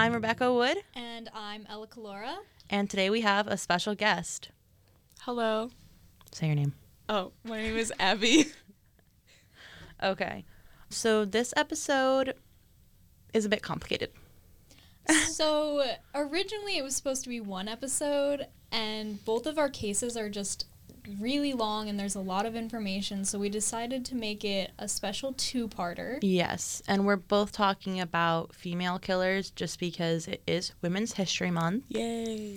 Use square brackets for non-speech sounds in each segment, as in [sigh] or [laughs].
I'm Rebecca Wood, And I'm Ella Calora. and today we have a special guest. Hello. Say your name. Oh, my name is Abby. [laughs] Okay. So this episode is a bit complicated. [laughs] so originally it was supposed to be one episode, and both of our cases are just really long and there's a lot of information, so we decided to make it a special two parter. Yes, and we're both talking about female killers just because it is Women's History Month, Yay.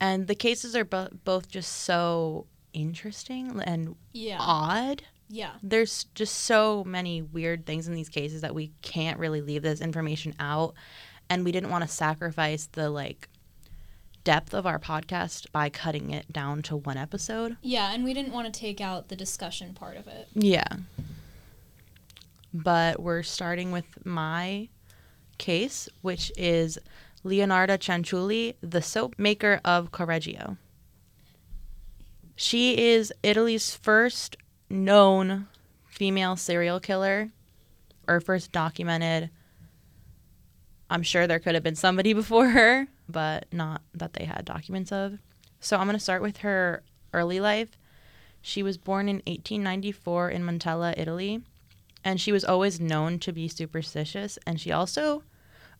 and the cases are bo- both just so interesting and Yeah. odd. Yeah. There's just so many weird things in these cases that we can't really leave this information out, and we didn't want to sacrifice the like depth of our podcast by cutting it down to one episode. Yeah, and we didn't want to take out the discussion part of it. Yeah. But we're starting with my case, which is Leonarda Cianciulli, the soap maker of Correggio. She is Italy's first known female serial killer, or first documented. I'm sure there could have been somebody [laughs] before her, but not that they had documents of. So I'm going to start with her early life. She was born in 1894 in Montella, Italy, and she was always known to be superstitious. And she also,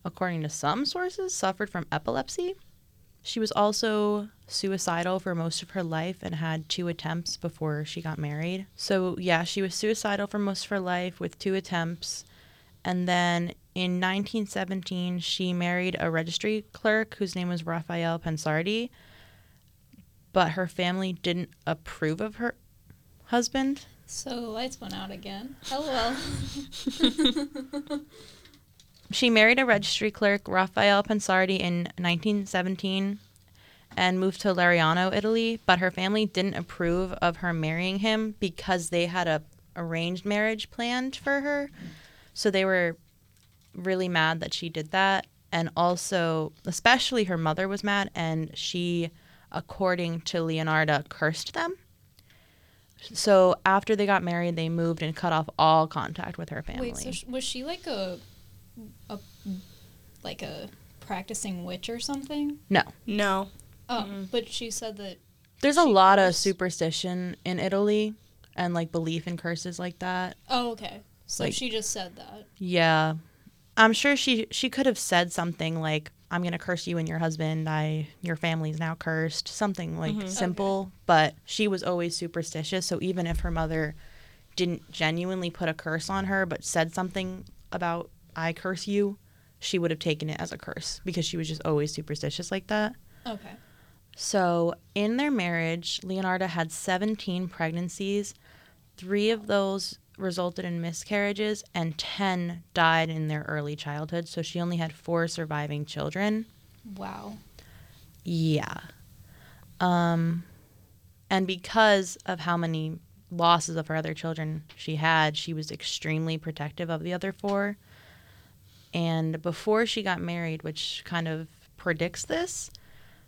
according to some sources, suffered from epilepsy. She was also suicidal for most of her life and had two attempts before she got married. So, yeah, she was suicidal for most of her life with two attempts. And then in 1917, she married a registry clerk whose name was Raphael Pansardi but her family didn't approve of her husband. So the lights went out again. Oh, LOL. [laughs] [laughs] She married a registry clerk, Raphael Pansardi, in 1917 and moved to Lariano, Italy, but her family didn't approve of her marrying him because they had a arranged marriage planned for her. So they were really mad that she did that and also especially her mother was mad and she according to Leonarda cursed them. So after they got married, they moved and cut off all contact with her family. Wait, so sh- was she like a, a, like a practicing witch or something? no. No. Oh, but she said that. There's a She lot of superstition in Italy and like belief in curses like that. Oh, okay. So Like- she just said that. Yeah. I'm sure she she could have said something like I'm going to curse you and your husband. I your family's now cursed. Something like mm-hmm. simple, but she was always superstitious, so even if her mother didn't genuinely put a curse on her but said something about I curse you, she would have taken it as a curse because she was just always superstitious like that. Okay. So, in their marriage, Leonarda had 17 pregnancies. Three of those resulted in miscarriages, and 10 died in their early childhood. So, she only had four surviving children. Wow. Yeah. Um, and because of how many losses of her other children she had, she was extremely protective of the other four. And before she got married, which kind of predicts this,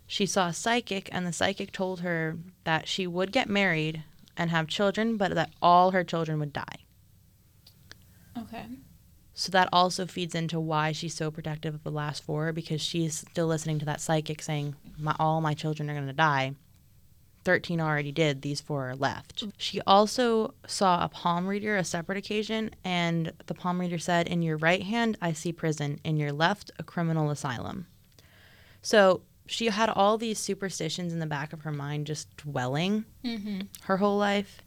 she saw a psychic, and the psychic told her that she would get married and have children, but that all her children would die. Okay. So that also feeds into why she's so protective of the last four because she's still listening to that psychic saying, my, all my children are going to die. 13 already did, these four are left. She also saw a palm reader a separate occasion, and the palm reader said, In your right hand, I see prison, in your left, a criminal asylum. So she had all these superstitions in the back of her mind just dwelling Mm-hmm. her whole life.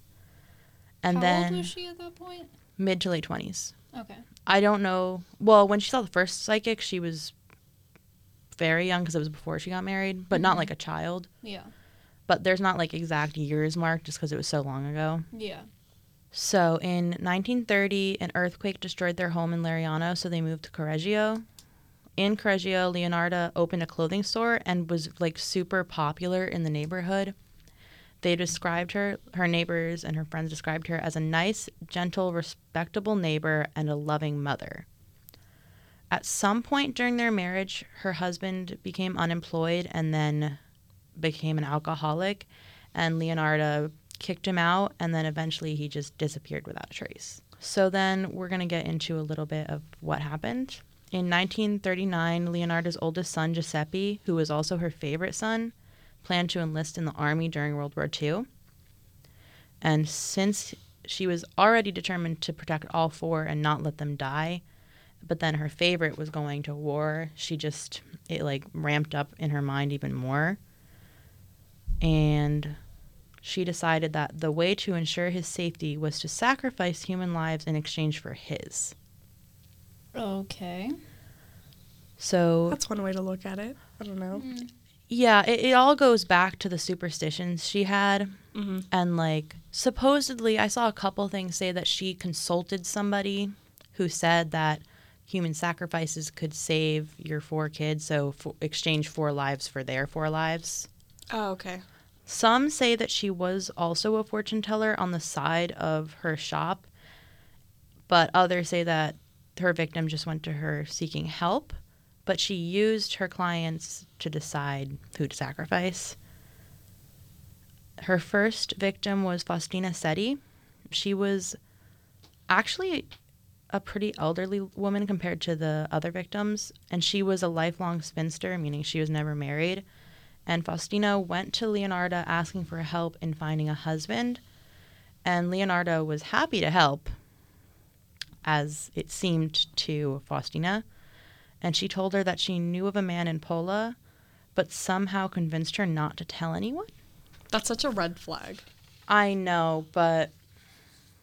And then How then old was she at that point? mid to late 20s. Okay. I don't know. Well, when she saw the first psychic, she was very young because it was before she got married, but not Mhm. like a child. Yeah. But there's not like exact years marked just because it was so long ago. Yeah. So in 1930, an earthquake destroyed their home in Lariano, so they moved to Correggio. In Correggio, Leonarda opened a clothing store and was like super popular in the neighborhood. They described her, her neighbors and her friends described her as a nice, gentle, respectable neighbor and a loving mother. At some point during their marriage, her husband became unemployed and then became an alcoholic, and Leonarda kicked him out, and then eventually he just disappeared without a trace. So then we're going to get into a little bit of what happened. In 1939, Leonarda's oldest son, Giuseppe, who was also her favorite son, planned to enlist in the army during World War II. And since she was already determined to protect all four and not let them die, but then her favorite was going to war, she just, it like ramped up in her mind even more. And she decided that the way to ensure his safety was to sacrifice human lives in exchange for his. Okay. So That's one way to look at it. I don't know. Yeah, it, it all goes back to the superstitions she had. Mm-hmm. And, like, supposedly, I saw a couple things say that she consulted somebody who said that human sacrifices could save your four kids, so f- exchange four lives for their four lives. Oh, okay. Some say that she was also a fortune teller on the side of her shop, but others say that her victim just went to her seeking help, but she used her clients to decide who to sacrifice. Her first victim was Faustina Setti. She was actually a pretty elderly woman compared to the other victims, and she was a lifelong spinster, meaning she was never married and Faustina went to Leonarda asking for help in finding a husband. And Leonarda was happy to help, as it seemed to Faustina. And she told her that she knew of a man in Pola, but somehow convinced her not to tell anyone. That's such a red flag. I know, but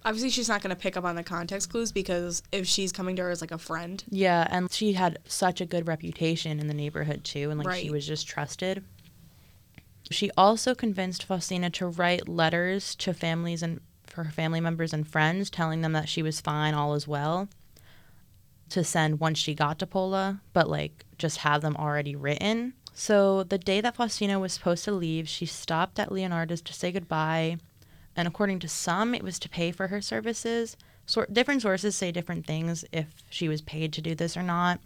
Obviously, she's not going to pick up on the context clues because if she's coming to her as like a friend, yeah, and she had such a good reputation in the neighborhood too, and like she was just trusted. She also convinced Faustina to write letters to families and for her family members and friends, telling them that she was fine, all is well, to send once she got to Pola, but like just have them already written. So the day that Faustina was supposed to leave, she stopped at Leonarda's to say goodbye, and according to some, it was to pay for her services. So different sources say different things if she was paid to do this or not.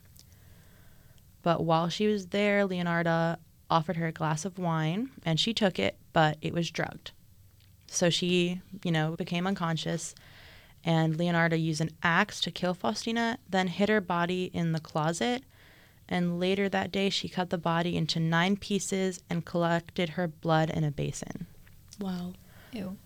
But while she was there, Leonardo offered her a glass of wine and she took it, but it was drugged. So she, you know, became unconscious and Leonarda used an axe to kill Faustina, then hid her body in the closet. And later that day, she cut the body into nine pieces and collected her blood in a basin. wow. Ew.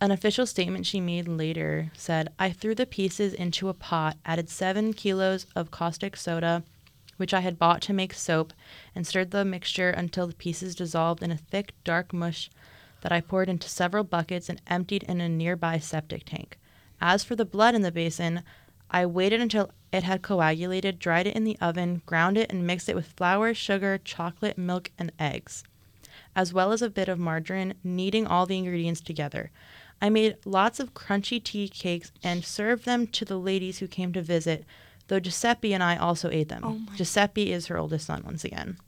An official statement she made later said, I threw the pieces into a pot, added seven kilos of caustic soda, which I had bought to make soap, and stirred the mixture until the pieces dissolved in a thick, dark mush that I poured into several buckets and emptied in a nearby septic tank. As for the blood in the basin, I waited until it had coagulated, dried it in the oven, ground it, and mixed it with flour, sugar, chocolate, milk, and eggs as well as a bit of margarine, kneading all the ingredients together. I made lots of crunchy tea cakes and served them to the ladies who came to visit, though Giuseppe and I also ate them. Oh Giuseppe is her oldest son, once again.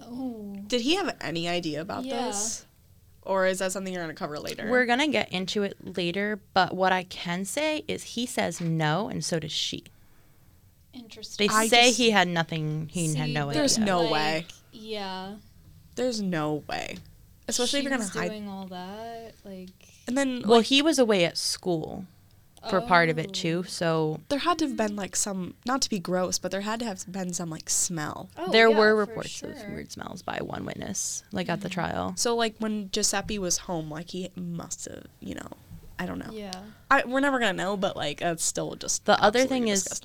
Oh. Did he have any idea about Yeah. this? Or is that something you're going to cover later? We're going to get into it later, but what I can say is he says no, and so does she. Interesting. They I say just- he had nothing, he had no idea. there's no way. Yeah. There's no way. Especially if you're going was to hide. doing all that, like. And then, Well, like, he was away at school for part of it Oh. too, so there had to have been like some, not to be gross, but there had to have been some like smell. Oh, there yeah, were reports of sure. Mm-hmm. weird smells by one witness, like at the trial. So, like, when Giuseppe was home, like, he must have, you know, I don't know. Yeah. I, we're never going to know, but like, that's still just. The other absolutely thing is-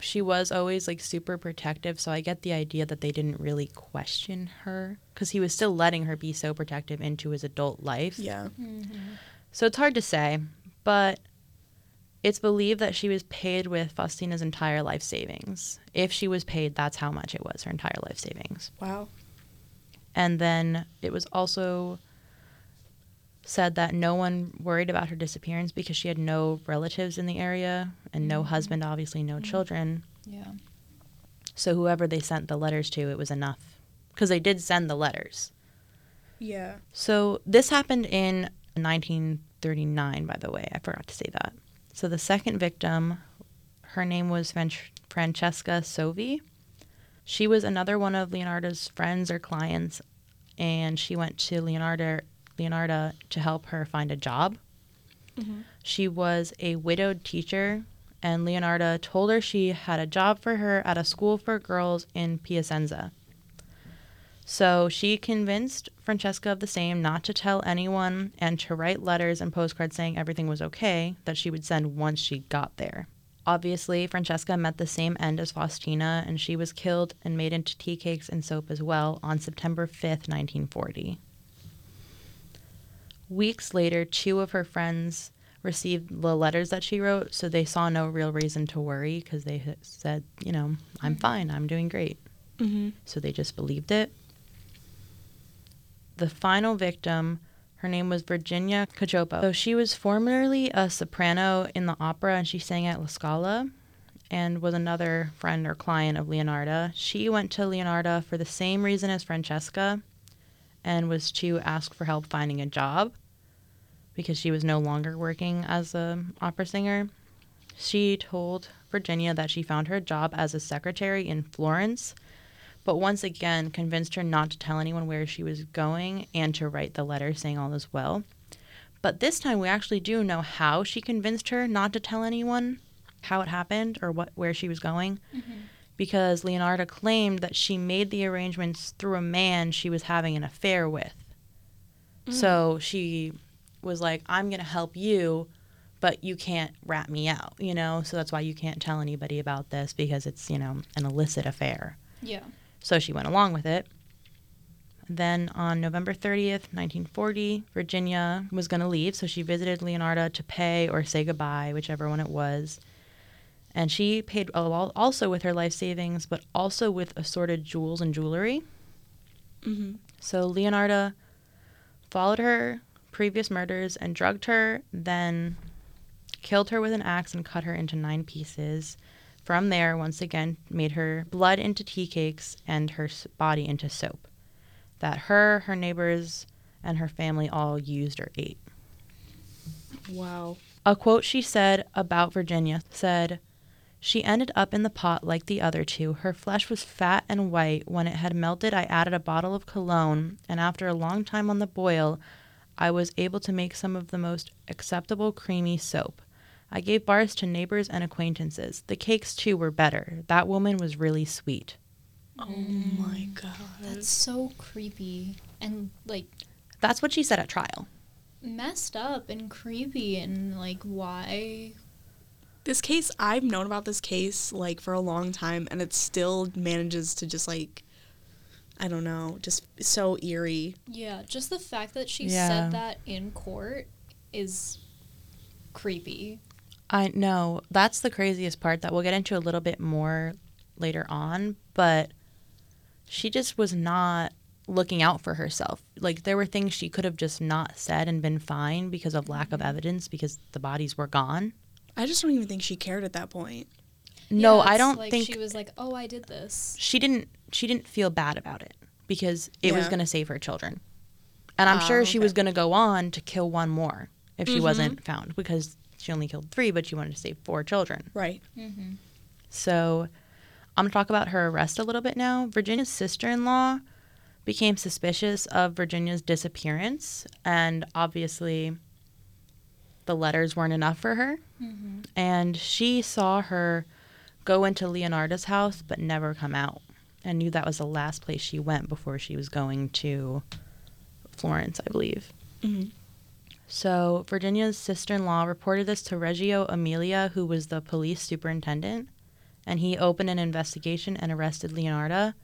she was always like super protective so i get the idea that they didn't really question her because he was still letting her be so protective into his adult life Yeah. so it's hard to say but it's believed that she was paid with faustina's entire life savings if she was paid that's how much it was her entire life savings Wow. and then it was also said that no one worried about her disappearance because she had no relatives in the area and no mm-hmm. husband obviously no mm-hmm. children Yeah. So whoever they sent the letters to, it was enough. Because they did send the letters. Yeah. So this happened in 1939, by the way. I forgot to say that. So the second victim, her name was Francesca Soavi. She was another one of Leonarda's friends or clients, and she went to Leonarda, Leonarda to help her find a job. Mm-hmm. She was a widowed teacher, and Leonardo told her she had a job for her at a school for girls in Piacenza. So she convinced Francesca of the same not to tell anyone and to write letters and postcards saying everything was okay that she would send once she got there. Obviously, Francesca met the same end as Faustina, and she was killed and made into tea cakes and soap as well on September 5th, 1940. Weeks later, two of her friends received the letters that she wrote, so they saw no real reason to worry because they said, you know, I'm fine, I'm doing great. Mm-hmm. So they just believed it. The final victim, her name was Virginia Cacioppo. So she was formerly a soprano in the opera and she sang at La Scala and was another friend or client of Leonarda. She went to Leonarda for the same reason as Francesca and was to ask for help finding a job because she was no longer working as a opera singer. She told Virginia that she found her job as a secretary in Florence but once again convinced her not to tell anyone where she was going and to write the letter saying all is well. But this time we actually do know how she convinced her not to tell anyone how it happened or what where she was going. Mm-hmm. Because Leonarda claimed that she made the arrangements through a man she was having an affair with. Mm-hmm. So she was like, I'm going to help you, but you can't rat me out, you know? So that's why you can't tell anybody about this because it's, you know, an illicit affair. Yeah. So she went along with it. Then on November 30th, 1940, Virginia was going to leave, so she visited Leonarda to pay or say goodbye, whichever one it was. And she paid al- also with her life savings, but also with assorted jewels and jewelry. Mm-hmm. So Leonarda followed her previous murders and drugged her, then killed her with an axe and cut her into nine pieces. From there, once again, made her blood into tea cakes and her body into soap that her, her neighbors, and her family all used or ate. Wow. A quote she said about Virginia said, She ended up in the pot like the other two. Her flesh was fat and white. When it had melted, I added a bottle of cologne, and after a long time on the boil, I was able to make some of the most acceptable creamy soap. I gave bars to neighbors and acquaintances. The cakes, too, were better. That woman was really sweet. Oh my god. That's so creepy and like That's what she said at trial. messed up and creepy and like why This case, I've known about this case like for a long time, and it still manages to just like, I don't know, just so eerie. Yeah, just the fact that she Yeah. said that in court is creepy. I know. That's the craziest part that we'll get into a little bit more later on, but she just was not looking out for herself. Like there were things she could have just not said and been fine because of lack of evidence because the bodies were gone. I just don't even think she cared at that point. No, Yeah, I don't like think she was like, "Oh, I did this." she didn't she didn't feel bad about it because it was going to save her children. And I'm Ah, sure she was going to go on to kill one more if she Mhm. wasn't found because she only killed 3 but she wanted to save 4 children. Right. Mm-hmm. So I'm going to talk about her arrest a little bit now. Virginia's sister in law became suspicious of Virginia's disappearance, and obviously the letters weren't enough for her. Mm-hmm. And she saw her go into Leonarda's house but never come out, and knew that was the last place she went before she was going to Florence, I believe. hmm So Virginia's sister-in-law reported this to Reggio Emilia, who was the police superintendent, and he opened an investigation and arrested Leonarda.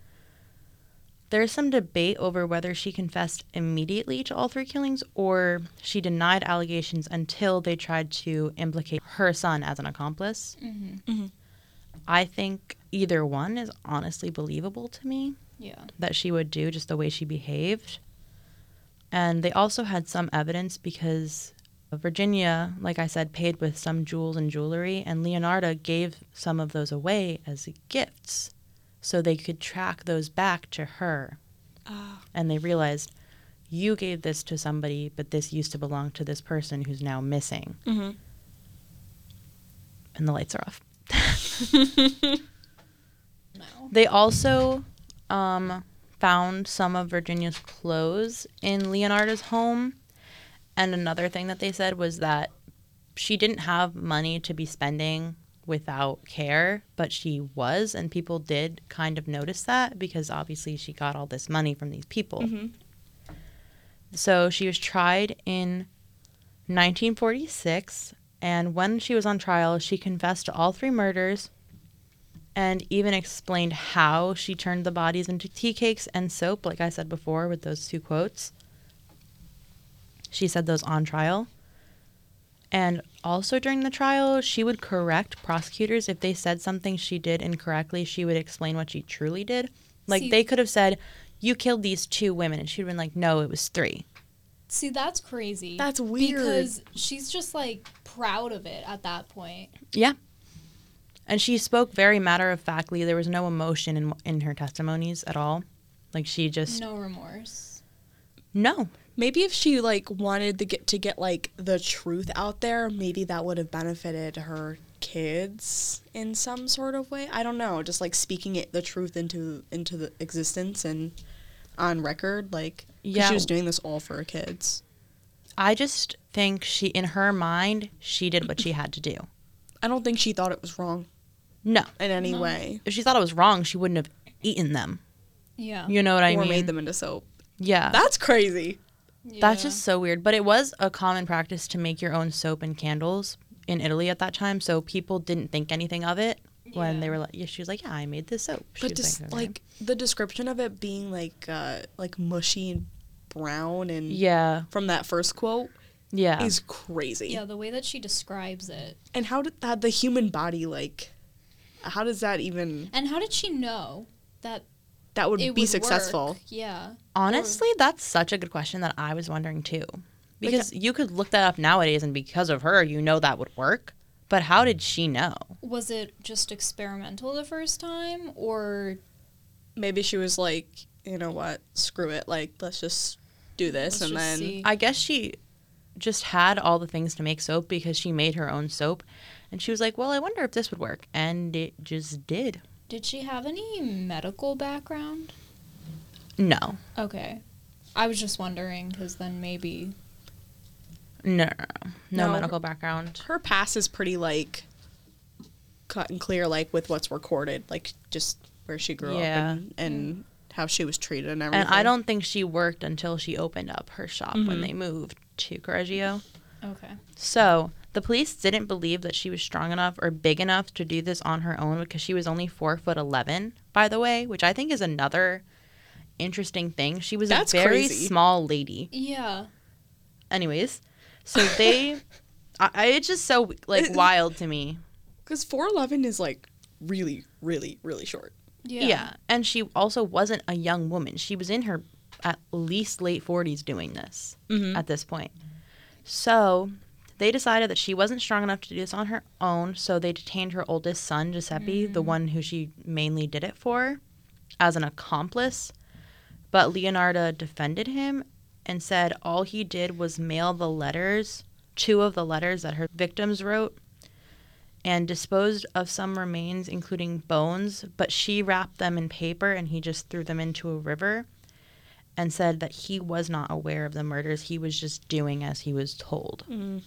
There's some debate over whether she confessed immediately to all three killings or she denied allegations until they tried to implicate her son as an accomplice. Mm-hmm. I think either one is honestly believable to me Yeah. that she would do, just the way she behaved. And they also had some evidence because Virginia, like I said, paid with some jewels and jewelry, and Leonarda gave some of those away as gifts so they could track those back to her. Ah. And they realized you gave this to somebody, but this used to belong to this person who's now missing. hmm And the lights are off. No. [laughs] They also um, found some of Virginia's clothes in Leonarda's home. And another thing that they said was that she didn't have money to be spending without care, but she was, and people did kind of notice that because obviously she got all this money from these people. Mhm. So she was tried in 1946, and when she was on trial, she confessed to all three murders and even explained how she turned the bodies into tea cakes and soap, like I said before with those two quotes. She said those on trial. And also during the trial, she would correct prosecutors if they said something she did incorrectly. She would explain what she truly did. Like See- they could have said, "You killed these two women," and she'd been like, "No, it was three. See, that's crazy. That's weird. Because she's just like proud of it at that point. Yeah. And she spoke very matter of factly. There was no emotion in in her testimonies at all. Like she just No remorse. no. Maybe if she like wanted to get to get like the truth out there, maybe that would have benefited her kids in some sort of way. I don't know, just like speaking it the truth into into the existence and on record like Yeah. she was doing this all for her kids. I just think she in her mind she did what she had to do. I don't think she thought it was wrong No. in any way If she thought it was wrong, she wouldn't have eaten them. Yeah. You know what I or mean? made them into soap. yeah. That's crazy. That's just so weird. But it was a common practice to make your own soap and candles in Italy at that time, so people didn't think anything of it when they were like, yeah, she was like, yeah, I made this soap. She But was just okay. like the description of it being like uh like mushy and brown and yeah, from that first quote yeah. is crazy. Yeah, the way that she describes it. And how did that the human body like how does that even And how did she know that that would it be would successful? Work? Yeah. Honestly, that's such a good question that I was wondering too. Because uh, you could look that up nowadays, and because of her, you know that would work. But how did she know? Was it just experimental the first time or Maybe she was like, you know what, screw it, like let's just do this let's and then see? I guess she just had all the things to make soap because she made her own soap. And she was like, well, I wonder if this would work. And it just did. Did she have any medical background? No. Okay. I was just wondering because then maybe. No, no, no. No No. medical background. her past is pretty like cut and clear like with what's recorded, like just where she grew Yeah. up and, and how she was treated and everything. And I don't think she worked until she opened up her shop when Mhm. they moved to Correggio. Okay. So the police didn't believe that she was strong enough or big enough to do this on her own because she was only four foot eleven, by the way, which I think is another interesting thing. She was That's a very crazy. small lady. Yeah. Anyways, so they, [laughs] I, I, it's just so like [laughs] wild to me. because four eleven is like really, really, really short. Yeah. Yeah, and she also wasn't a young woman. She was in her at least late forties doing this. Mm-hmm. at this point. So they decided that she wasn't strong enough to do this on her own, so they detained her oldest son, Giuseppe, the one who she mainly did it for, as an accomplice. But Leonarda defended him and said all he did was mail the letters, two of the letters that her victims wrote, and disposed of some remains, including bones, but she wrapped them in paper and he just threw them into a river and said that he was not aware of the murders. He was just doing as he was told. Mm.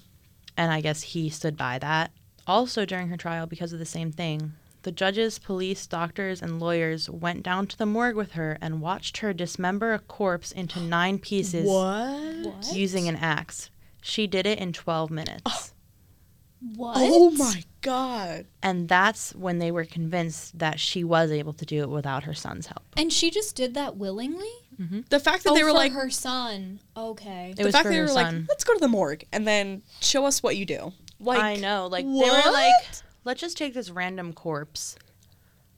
And I guess he stood by that. Also, during her trial, because of the same thing, the judges, police, doctors, and lawyers went down to the morgue with her and watched her dismember a corpse into [gasps] nine pieces What? What? using an axe. She did it in 12 minutes. Oh. What? Oh my god! And that's when they were convinced that she was able to do it without her son's help. And she just did that willingly? Mm-hmm. The fact that oh, they were for like, her son. Okay. It the was fact that they were son. like, let's go to the morgue and then show us what you do. Like, I know. Like, they were like, let's just take this random corpse.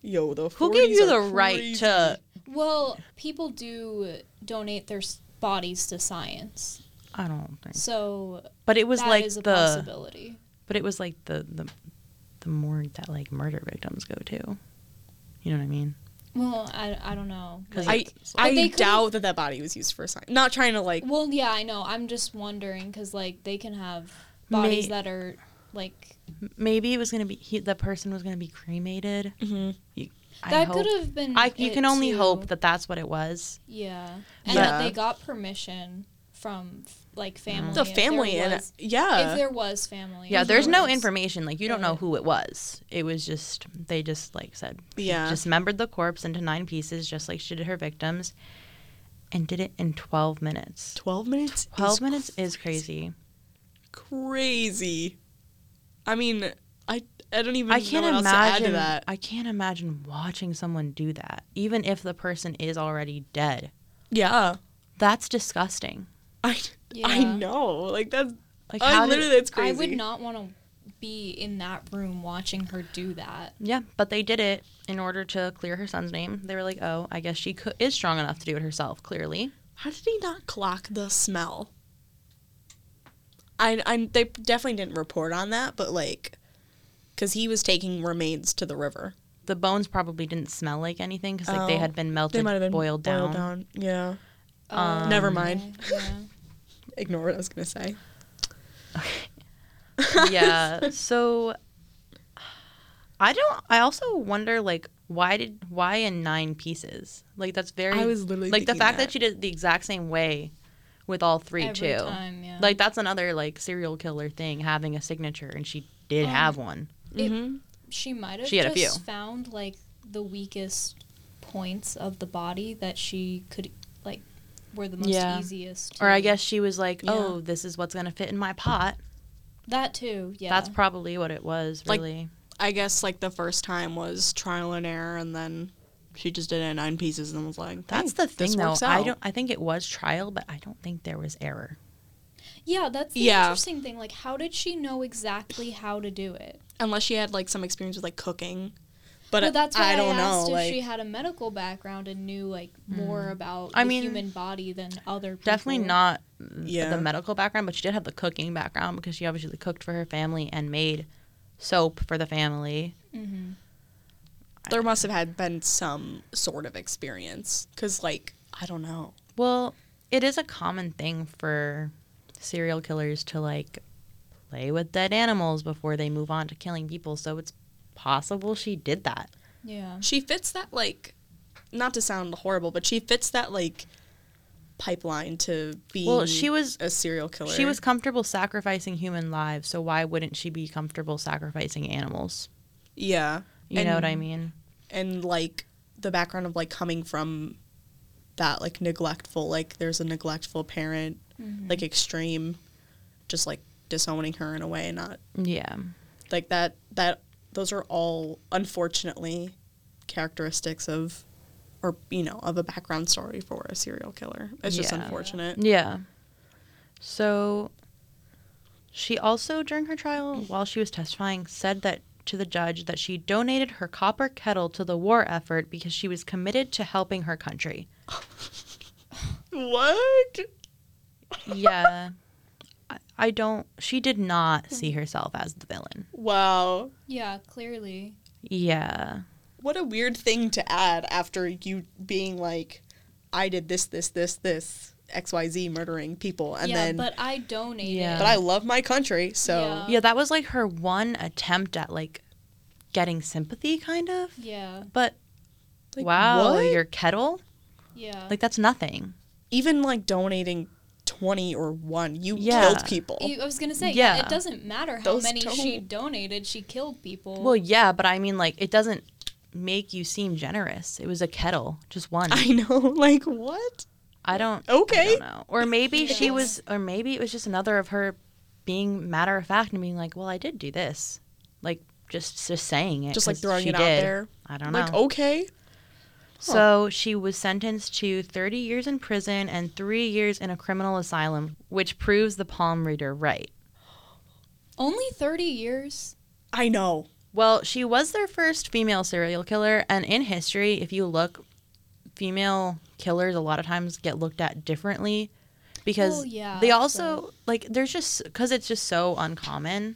yo, the Who gave you are the right to. Well, people do donate their bodies to science. I don't think. So But it was that like is a the. possibility. But it was like the the the morgue that like murder victims go to. You know what I mean? Well, I, I don't know. Like- I I they doubt that that body was used for science. Not trying to like. well, yeah, I know. I'm just wondering because like they can have bodies May- that are like maybe it was gonna be he, the person was gonna be cremated. Mhm. You, I that could have been. I you it, can only too. hope that that's what it was. Yeah, and Yeah. that they got permission from like family. The if family and was- yeah. if there was family. Yeah, there's no course. information. Like you don't know who it was. It was just they just like said she Yeah. dismembered the corpse into nine pieces, just like she did her victims, and did it in 12 minutes. 12 minutes? 12 is minutes is crazy. crazy. I mean, I I don't even I can't know what else to add to imagine. that. I can't imagine watching someone do that, even if the person is already dead. Yeah. That's disgusting. I I know. Like that's Like I how did- literally that's crazy. I would not want to be in that room watching her do that. Yeah, but they did it in order to clear her son's name. They were like, "Oh, I guess she could, is strong enough to do it herself." Clearly, How did he not clock the smell? I I they definitely didn't report on that, but like cuz he was taking remains to the river. the bones probably didn't smell like anything because like they Oh, had been melted, They might have been boiled, down. Yeah. Um, Never mind. Yeah. Ignore what I was going to say. yeah. [laughs] So I don't. I also wonder like why did why in nine pieces? Like that's very. I was literally like the fact that. that. she did it the exact same way with all three Every too. time, yeah. Like that's another like serial killer thing having a signature, and she did Um, have one. It- Mhm. she might have She had a just few. found like the weakest points of the body that she could like were the most Yeah. easiest. Or I guess she was like, oh, Yeah. "Oh, this is what's gonna fit in my pot." that too. Yeah, That's probably what it was, Like, really. I guess like the first time was trial and error and then she just did it in nine pieces and was like, That's "Hey, the thing, this though. works I don't. I think it was trial, but I don't think there was error. yeah. That's the Yeah. interesting thing. Like, how did she know exactly how to do it? unless she had like some experience with like cooking. But well, that's why I don't asked know. if Like, she had a medical background and knew like more about I the mean, human body than other people. Definitely not Yeah. the medical background, but she did have the cooking background because she obviously cooked for her family and made soap for the family. hmm there must have had been some sort of experience because like I don't know. Well, it is a common thing for serial killers to like play with dead animals before they move on to killing people, so it's possible she did that. Yeah. She fits that like, not to sound horrible, but she fits that like pipeline to be. Well, she was a serial killer. she was comfortable sacrificing human lives, so why wouldn't she be comfortable sacrificing animals? yeah, You know what I mean? and like the background of like coming from that like neglectful like there's a neglectful parent Mhm. like extreme just like disowning her in a way not Yeah. like that that those are all unfortunately characteristics of or you know of a background story for a serial killer it's just Yeah. unfortunate Yeah. So she also during her trial while she was testifying said that to the judge that she donated her copper kettle to the war effort because she was committed to helping her country. [laughs] what Yeah. [laughs] I, I don't she did not hmm. see herself as the villain. wow Yeah, clearly. Yeah. what a weird thing to add after you being like i did this this this this xyz murdering people and yeah, then but I donated. Yeah. but i love my country so Yeah. Yeah, that was like her one attempt at like getting sympathy kind of. Yeah, But Like, wow, what? your kettle? yeah. Like that's nothing. even like donating 20 or 1 you Yeah. killed people I was gonna say, yeah. Yeah. it doesn't matter how Those many she don't- donated. She killed people. Well, yeah, but I mean, like, it doesn't make you seem generous. It was a kettle, just one. i know [laughs] like what I don't. Okay. I don't know. Or maybe she was, or maybe it was just another of her being matter of fact and being like, "Well, I did do this," like just just saying it, just like throwing she it out did. there I don't like know. Like, okay Oh. So she was sentenced to 30 years in prison and three years in a criminal asylum, which proves the palm reader right. Only thirty years. i know Well, she was their first female serial killer, and in history, if you look, female killers a lot of times get looked at differently because Well, yeah, they also like there's just because it's just so uncommon.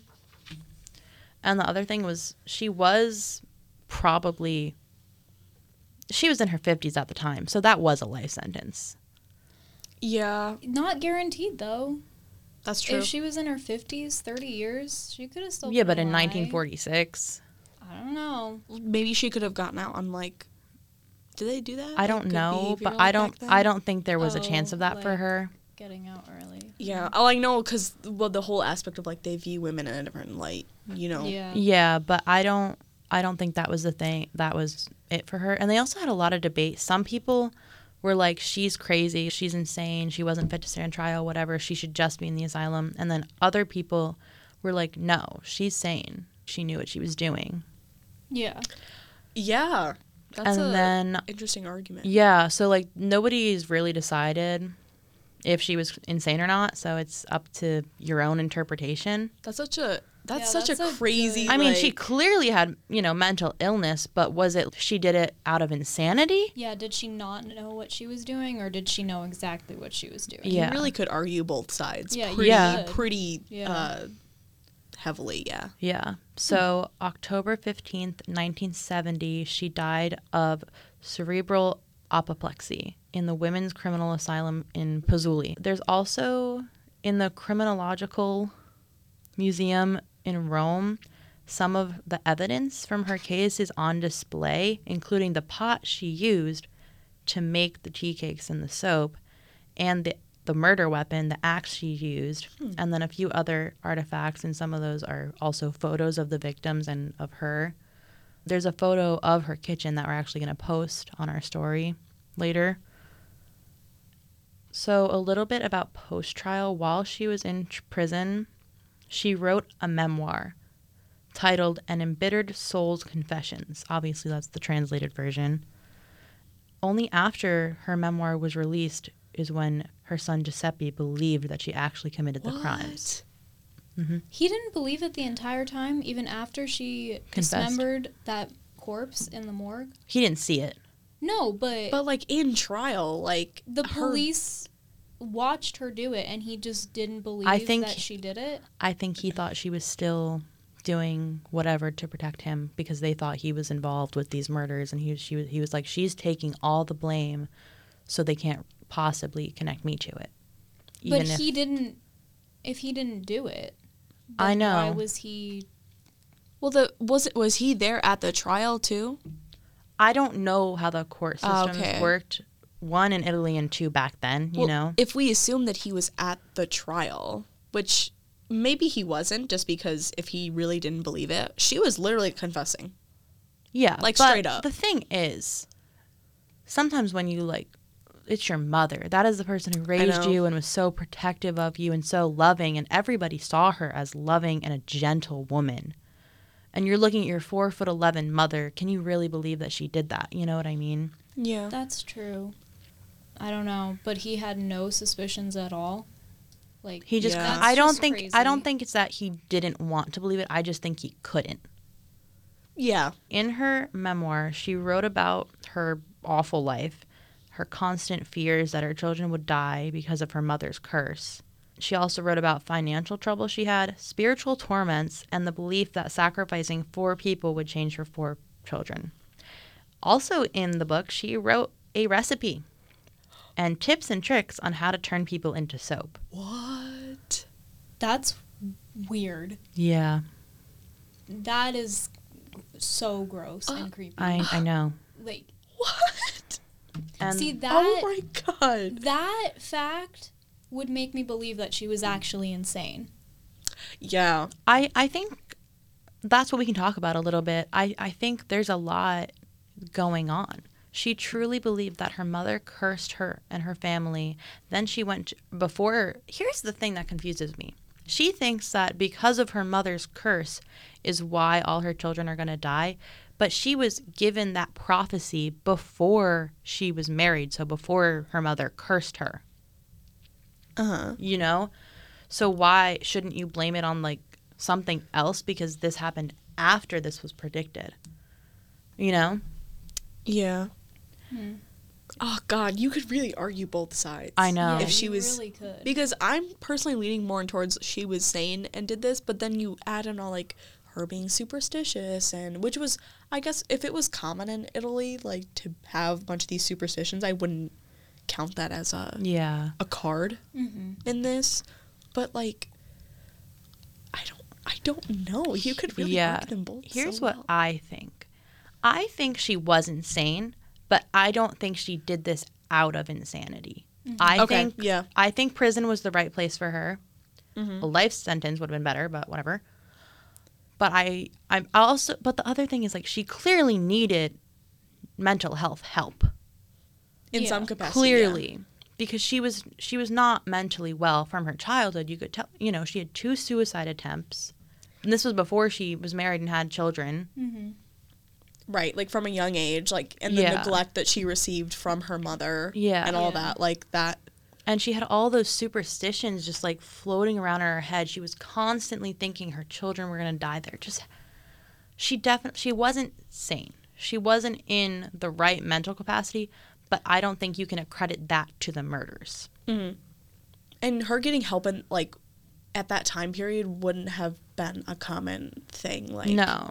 And the other thing was she was probably she was in her 50s at the time, so that was a life sentence. yeah Not guaranteed though. that's true If she was in her fifties, thirty years, she could have still. yeah, been but in alive. 1946, I don't know. maybe she could have gotten out on like did they do that I don't good know, but like I don't? I don't think there was a chance Oh, of that oh, for her. getting out early. Yeah. Oh, I know, because well, the whole aspect of like they view women in a different light. You know. Yeah. Yeah, but I don't I don't think that was the thing that was it for her. And they also had a lot of debate. Some people were like, She's crazy, she's insane, she wasn't fit to stand trial, whatever, she should just be in the asylum. And then other people were like, No, she's sane. She knew what she was doing. Yeah. Yeah. That's and a then interesting argument. yeah, so like nobody's really decided if she was insane or not, so it's up to your own interpretation. That's such a that's Yeah, such that's a a crazy. good- I mean, she clearly had, you know, mental illness, but was it she did it out of insanity? Yeah, did she not know what she was doing or did she know exactly what she was doing? Yeah. You really could argue both sides. Yeah, pretty, Yeah. pretty Yeah. uh, heavily. Yeah. Yeah. So October 15th, 1970, she died of cerebral apoplexy in the Women's Criminal Asylum in Pozzuoli. There's also in the Criminological Museum in Rome, some of the evidence from her case is on display, including the pot she used to make the tea cakes and the soap, and the the murder weapon, the axe she used, hmm. and then a few other artifacts, and some of those are also photos of the victims and of her. There's a photo of her kitchen that we're actually going to post on our story later. So, a little bit about post trial. While she was in tr- prison, she wrote a memoir titled An Embittered Soul's Confessions. Obviously, that's the translated version. Only after her memoir was released is when her son Giuseppe believed that she actually committed the crimes. Mm-hmm. He didn't believe it the entire time, even after she Confessed. dismembered that corpse in the morgue. He didn't see it. No, but, But like in trial, like the her- police watched her do it and he just didn't believe I think- that she did it. I think he thought she was still doing whatever to protect him because they thought he was involved with these murders and he was, she was he was like she's taking all the blame so they can't possibly connect me to it. but he didn't if he didn't do it. I know. Why was he Well, the was it was he there at the trial too? I don't know how the court Oh, okay. worked. One in Italy and two back then, you Well, know. if we assume that he was at the trial, which maybe he wasn't, just because if he really didn't believe it, she was literally confessing. Yeah, Like, but straight up. The thing is, sometimes when you like, it's your mother. That is the person who raised you and was so protective of you and so loving, and everybody saw her as loving and a gentle woman. And you're looking at your four foot eleven mother. Can you really believe that she did that? You know what I mean? Yeah. That's true. I don't know, but he had no suspicions at all. Like He just. Yeah. I don't just think. I don't think it's that he didn't want to believe it. I just think he couldn't. Yeah. In her memoir, she wrote about her awful life, her constant fears that her children would die because of her mother's curse. She also wrote about financial trouble she had, spiritual torments, and the belief that sacrificing four people would change her four children. Also, in the book, she wrote a recipe and tips and tricks on how to turn people into soap. What? that's weird. Yeah, That is so gross and uh, creepy. I, I know. [gasps] like What? And see oh that oh my god. that fact would make me believe that she was actually insane. Yeah. I, I think that's what we can talk about a little bit. I, I think there's a lot going on. She truly believed that her mother cursed her and her family. Then she went before. Here's the thing that confuses me. She thinks that because of her mother's curse is why all her children are going to die. But she was given that prophecy before she was married, so before her mother cursed her Uh huh. you know so why shouldn't you blame it on like something else because this happened after this was predicted you know Yeah. Hmm. Oh god, you could really argue both sides. i know Yeah, If she you was- really could. Because I'm personally leaning more towards she was sane and did this, but then you add in all like her being superstitious and which was I guess if it was common in Italy like to have a bunch of these superstitions, I wouldn't count that as a yeah a card hmm in this. But like I don't I don't know. You could really yeah argue them both. here's so what well. i think i think she was insane but i don't think she did this out of insanity I Okay, think yeah. I think prison was the right place for her. Mhm. A life sentence would have been better, but whatever. But I I'm also but the other thing is like she clearly needed mental health help. In Yeah. some capacity. clearly because she was she was not mentally well from her childhood you could tell you know she had two suicide attempts and this was before she was married and had children Mm-hmm. Yeah. Right, like from a young age, like and the Yeah. neglect that she received from her mother. Yeah. And all Yeah. that. Like that and she had all those superstitions just like floating around in her head she was constantly thinking her children were going to die there just she definitely she wasn't sane she wasn't in the right mental capacity but i don't think you can accredit that to the murders mm-hmm. and her getting help in like at that time period wouldn't have been a common thing. Like no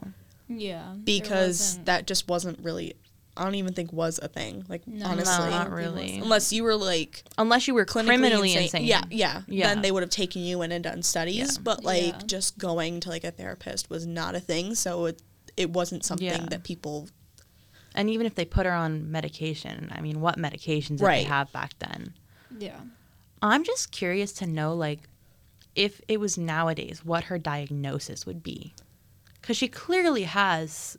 Yeah. because that just wasn't really I don't even think was a thing. Like No, honestly. no, not really. Unless you were like unless you were clinically criminally insane, Yeah, yeah, Yeah. Then they would have taken you in and done studies. Yeah. But like Yeah. just going to like a therapist was not a thing. So it it wasn't something Yeah. that people And even if they put her on medication, I mean, what medications did Right. they have back then? Yeah. I'm just curious to know, like, if it was nowadays, what her diagnosis would be. Because she clearly has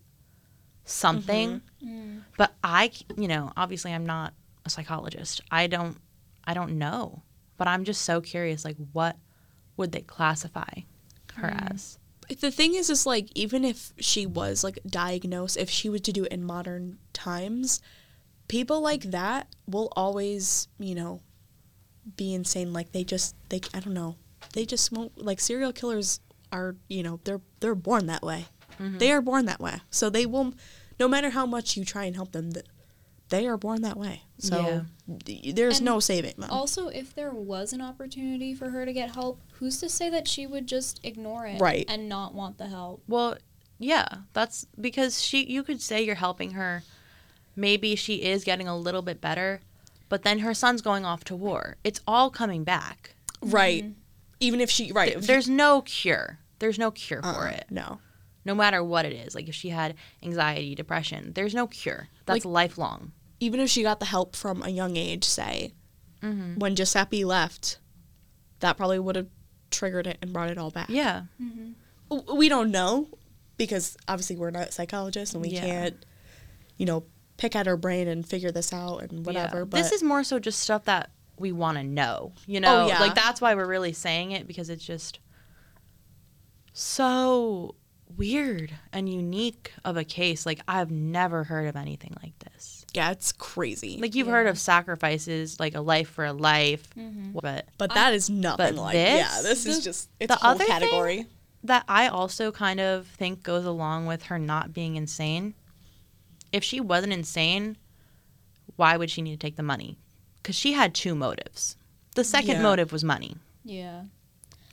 something, Mm. but i you know, obviously I'm not a psychologist. I don't, I don't know. But I'm just so curious, like, what would they classify her as? the thing is is like even if she was like diagnosed if she was to do it in modern times people like that will always you know be insane like they just they i don't know they just won't like serial killers are you know they're they're born that way mm-hmm. they are born that way so they will no matter how much you try and help them th- they are born that way so th- there's And no saving them Also, if there was an opportunity for her to get help, who's to say that she would just ignore it Right. and not want the help? Well, yeah, that's because she you could say you're helping her. Maybe she is getting a little bit better, but then her son's going off to war. It's all coming back. right mm-hmm. Even if she right Th- if There's no cure. There's no cure uh, for it. no No matter what it is. Like if she had anxiety, depression, there's no cure. That's Like- lifelong. even if she got the help from a young age, say, Mm-hmm. when Giuseppe left, that probably would have triggered it and brought it all back. Yeah. W- We don't know because obviously we're not psychologists and we Yeah. can't, you know, pick at her brain and figure this out and whatever. Yeah. But this is more so just stuff that we want to know. You know, Oh, yeah. like that's why we're really saying it because it's just so weird and unique of a case. Like I've never heard of anything like this. yeah, it's crazy. Like you've Yeah. heard of sacrifices, like a life for a life, Mm-hmm. but but that is nothing but like yeah. this- This is just it's the whole other thing- category. that I also kind of think goes along with her not being insane. If she wasn't insane, why would she need to take the money? Because she had two motives. The second Yeah. motive was money. Yeah.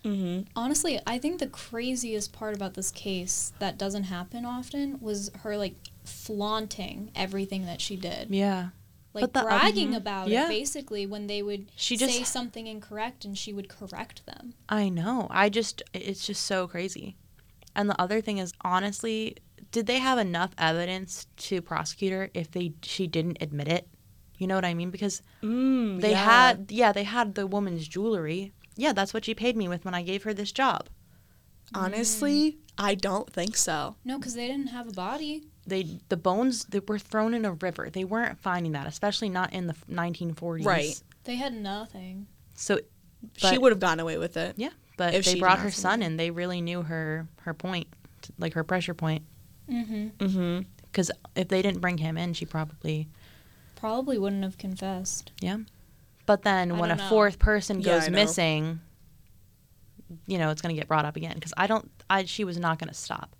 hmm Honestly, I think the craziest part about this case that doesn't happen often was her like flaunting everything that she did. Yeah. Like the- bragging mhm. about Yeah. it basically when they would She say something incorrect and she would correct them. I know. I just, it's just so crazy. And the other thing is, honestly, did they have enough evidence to prosecute her if they she didn't admit it? You know what I mean? Because Mm, they yeah. had, yeah, they had the woman's jewelry. Yeah, that's what she paid me with when I gave her this job. honestly, I don't think so. No, because they didn't have a body. They the bones that were thrown in a river. They weren't finding that, especially not in the 1940s. Right. They had nothing. So she would have gotten away with it. yeah, but If they she brought her son in. They really knew her her point, like her pressure point. Mm-hmm. Mm-hmm. Because if they didn't bring him in, she probably Probably wouldn't have confessed. yeah. But then I when a know. fourth person Yeah, goes I missing, you know it's gonna get brought up again. Because I don't, I she was not gonna stop.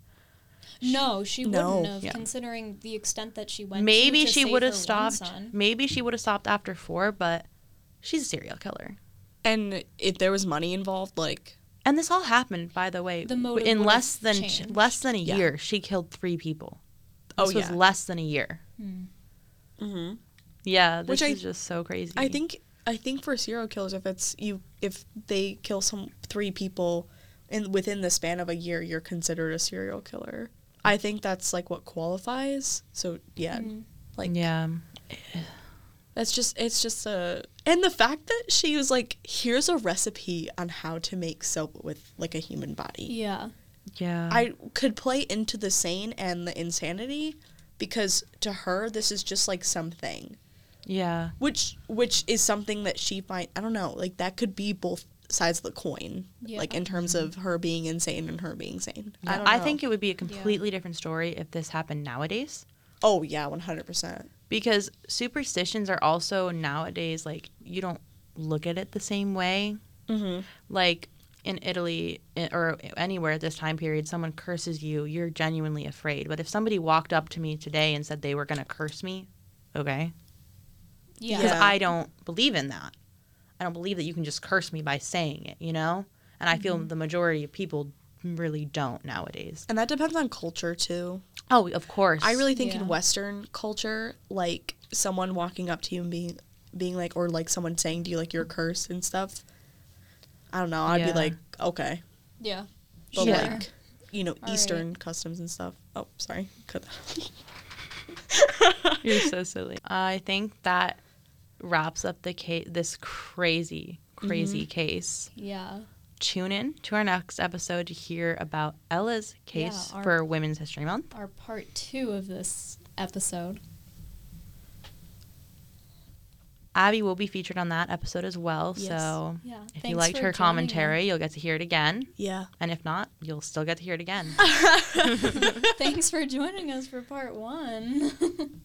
No, she No. wouldn't have, Yeah. considering the extent that she went. Maybe to, to she would have stopped. Maybe she would have stopped after four, but she's a serial killer. And if there was money involved, like And this all happened, by the way, The motive in less than changed. less than a Yeah. year. She killed three people. Oh, This was yeah. less than a year. Hmm. Yeah, this Which I- is just so crazy. I think I think for serial killers, if it's you, if they kill some three people in within the span of a year, you're considered a serial killer. I think that's like what qualifies. So yeah, Mhm. like yeah, that's just it's just a And the fact that she was like, here's a recipe on how to make soap with like a human body. Yeah. Yeah. I could play into the sane and the insanity because to her this is just like something. Yeah. Which which is something that she find I don't know, like that could be both sides of the coin. Yeah. Like in terms of her being insane and her being sane. I, I, I think it would be a completely different story if this happened nowadays. Oh yeah, one hundred percent. Because superstitions are also nowadays like you don't look at it the same way. Mm-hmm. Like in Italy or anywhere at this time period, someone curses you, you're genuinely afraid. But if somebody walked up to me today and said they were going to curse me, okay, Yeah. because Yeah. I don't believe in that. I don't believe that you can just curse me by saying it, you know? And I feel mm-hmm. the majority of people really don't nowadays. And that depends on culture too. Oh, of course. I really think Yeah. in Western culture, like someone walking up to you and being being like or like someone saying to you like you're cursed and stuff. I don't know. I'd Yeah. be like, okay. Yeah. But Yeah. like you know, All Eastern customs and stuff. Oh, sorry. Cut [laughs] that. You're so silly. I think that wraps up the case. This crazy, crazy mm-hmm. case. Yeah. Tune in to our next episode to hear about Ella's case Yeah, our- for Women's History Month. Our part two of this episode. Abby will be featured on that episode as well. Yes. So Yeah. if Thanks you liked her joining commentary, you'll get to hear it again. yeah. And if not, you'll still get to hear it again. [laughs] [laughs] Thanks for joining us for part one. [laughs]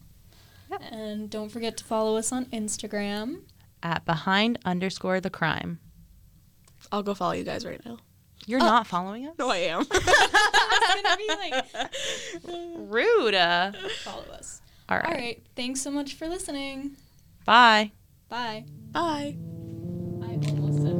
And don't forget to follow us on Instagram. At behind underscore the crime. I'll go follow you guys right now. You're not following us? No, I am. [laughs] I gonna be like, [laughs] Rude. Uh, follow us. all right. All right. Thanks so much for listening. Bye. Bye. Bye. I almost said